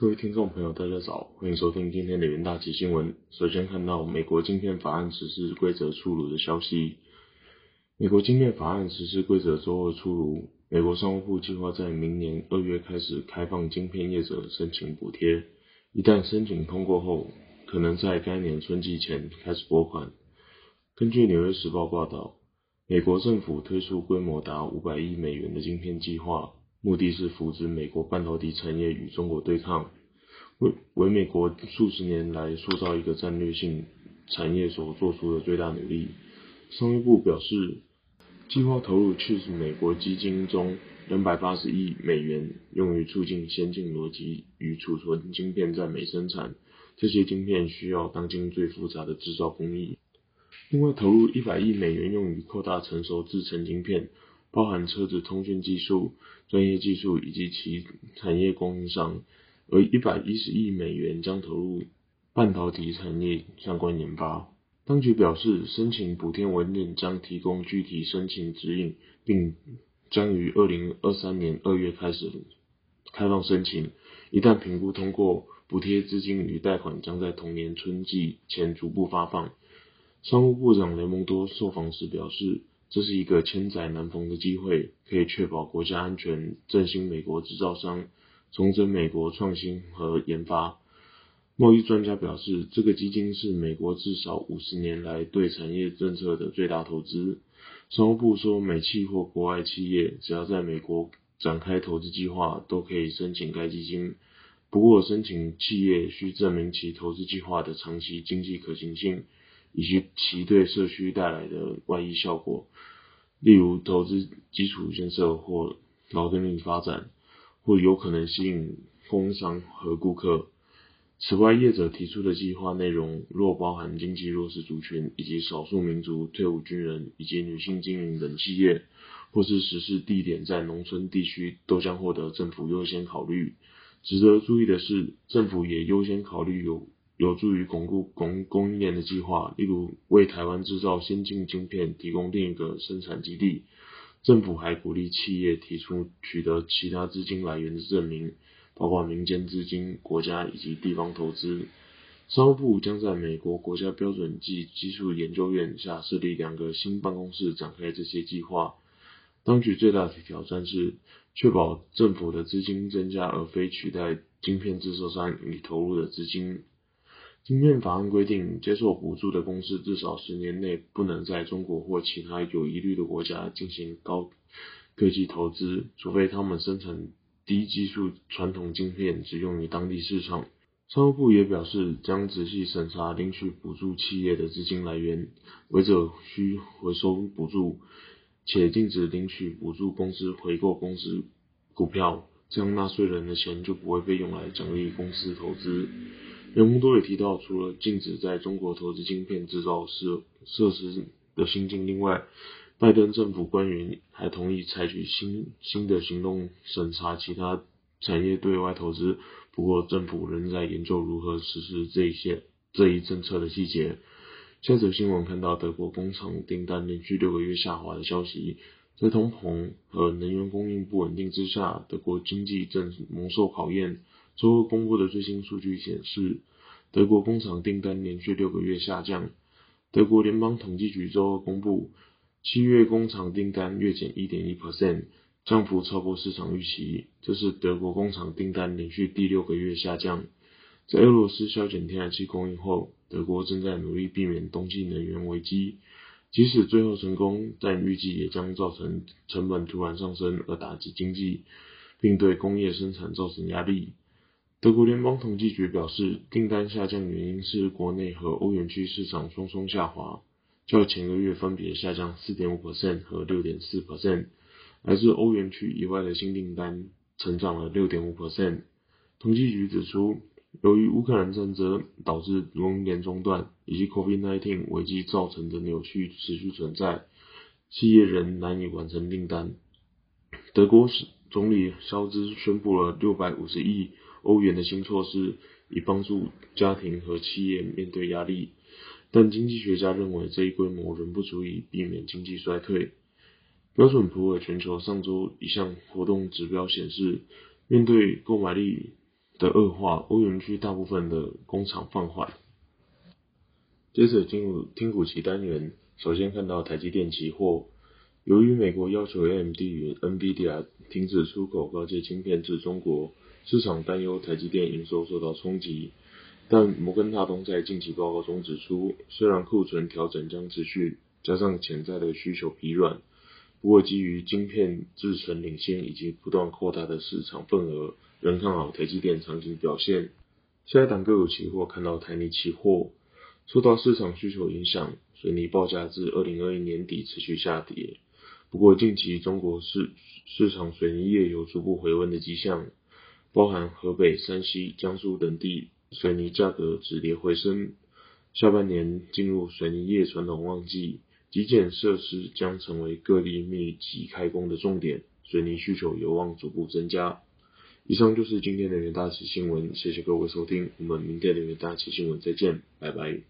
各位听众朋友，大家早，欢迎收听今天的元大旗新闻。首先看到美国晶片法案实施规则出炉的消息。美国晶片法案实施规则周二出炉，美国商务部计划在明年二月开始开放晶片业者申请补贴，一旦申请通过后，可能在该年春季前开始拨款。根据纽约时报报道，美国政府推出规模达五百亿美元的晶片计划。目的是扶植美国半导体产业与中国对抗，为为美国数十年来塑造一个战略性产业所做出的最大努力。商务部表示，计划投入去美国基金中两百八十亿美元，用于促进先进逻辑与储存晶片在美生产。这些晶片需要当今最复杂的制造工艺。另外，投入一百亿美元用于扩大成熟制成晶片。包含车子通讯技术、专业技术以及其产业供应商，而一百一十亿美元将投入半导体产业相关研发。当局表示，申请补贴文件将提供具体申请指引，并将于二零二三年二月开始开放申请。一旦评估通过，补贴资金与贷款将在同年春季前逐步发放。商务部长雷蒙多受访时表示。这是一个千载难逢的机会，可以确保国家安全，振兴美国制造商，重整美国创新和研发。贸易专家表示，这个基金是美国至少五十年来对产业政策的最大投资。商务部说，美企或国外企业只要在美国展开投资计划，都可以申请该基金。不过，申请企业需证明其投资计划的长期经济可行性。以及其对社区带来的外溢效果，例如投资基础建设或劳动力发展，或有可能吸引工商和顾客。此外，业者提出的计划内容若包含经济弱势族群以及少数民族、退伍军人以及女性经营等企业，或是实施地点在农村地区，都将获得政府优先考虑。值得注意的是，政府也优先考虑有。有助于巩固供供应链的计划，例如为台湾制造先进晶片提供另一个生产基地。政府还鼓励企业提出取得其他资金来源的证明，包括民间资金、国家以及地方投资。商务部将在美国国家标准暨技术研究院下设立两个新办公室，展开这些计划。当局最大的挑战是确保政府的资金增加，而非取代晶片制造商已投入的资金。芯片法案规定，接受补助的公司至少十年内不能在中国或其他有疑虑的国家进行高科技投资，除非他们生产低技术传统晶片只用于当地市场。商务部也表示，将仔细审查领取补助企业的资金来源，违者需回收补助，且禁止领取补助公司回购公司股票，这样纳税人的钱就不会被用来奖励公司投资。雷蒙多也提到，除了禁止在中国投资晶片制造设设施的新禁令外，拜登政府官员还同意采取新新的行动审查其他产业对外投资。不过，政府仍在研究如何实施这一些这一政策的细节。下则新闻看到德国工厂订单连续六个月下滑的消息，在通膨和能源供应不稳定之下，德国经济正蒙受考验。周二公布的最新数据显示，德国工厂订单连续六个月下降。德国联邦统计局周二公布，七月工厂订单月减一点一 percent，降幅超过市场预期。这是德国工厂订单连续第六个月下降。在俄罗斯削减天然气供应后，德国正在努力避免冬季能源危机。即使最后成功，但预计也将造成成本突然上升而打击经济，并对工业生产造成压力。德国联邦统计局表示，订单下降原因是国内和欧元区市场双双下滑，较前个月分别下降四点五 percent 和六点四 percent，。来自欧元区以外的新订单成长了六点五 percent。统计局指出，由于乌克兰战争导致供应链中断，以及 COVID-19 危机造成的扭曲持续存在，企业仍难以完成订单。德国总理肖兹宣布了六百五十亿。欧元的新措施以帮助家庭和企业面对压力，但经济学家认为这一规模仍不足以避免经济衰退。标准普尔全球上周一项活动指标显示，面对购买力的恶化，欧元区大部分的工厂放缓。接着进入听股期单元，首先看到台积电期货，由于美国要求 AMD 与 NVIDIA 停止出口高阶晶片至中国，市场担忧台积电营收受到冲击。但摩根大通在近期报告中指出，虽然库存调整将持续，加上潜在的需求疲软，不过基于晶片制程领先以及不断扩大的市场份额，仍看好台积电长期表现。下一档个股期货看到台泥期货。受到市场需求影响，水泥报价自二零二一年底持续下跌。不过近期中国市市场水泥业有逐步回温的迹象，包含河北、山西、江苏等地水泥价格止跌回升。下半年进入水泥业传统旺季，基建设施将成为各地密集开工的重点，水泥需求有望逐步增加。以上就是今天的元大旗新闻，谢谢各位收听，我们明天的元大旗新闻再见，拜拜。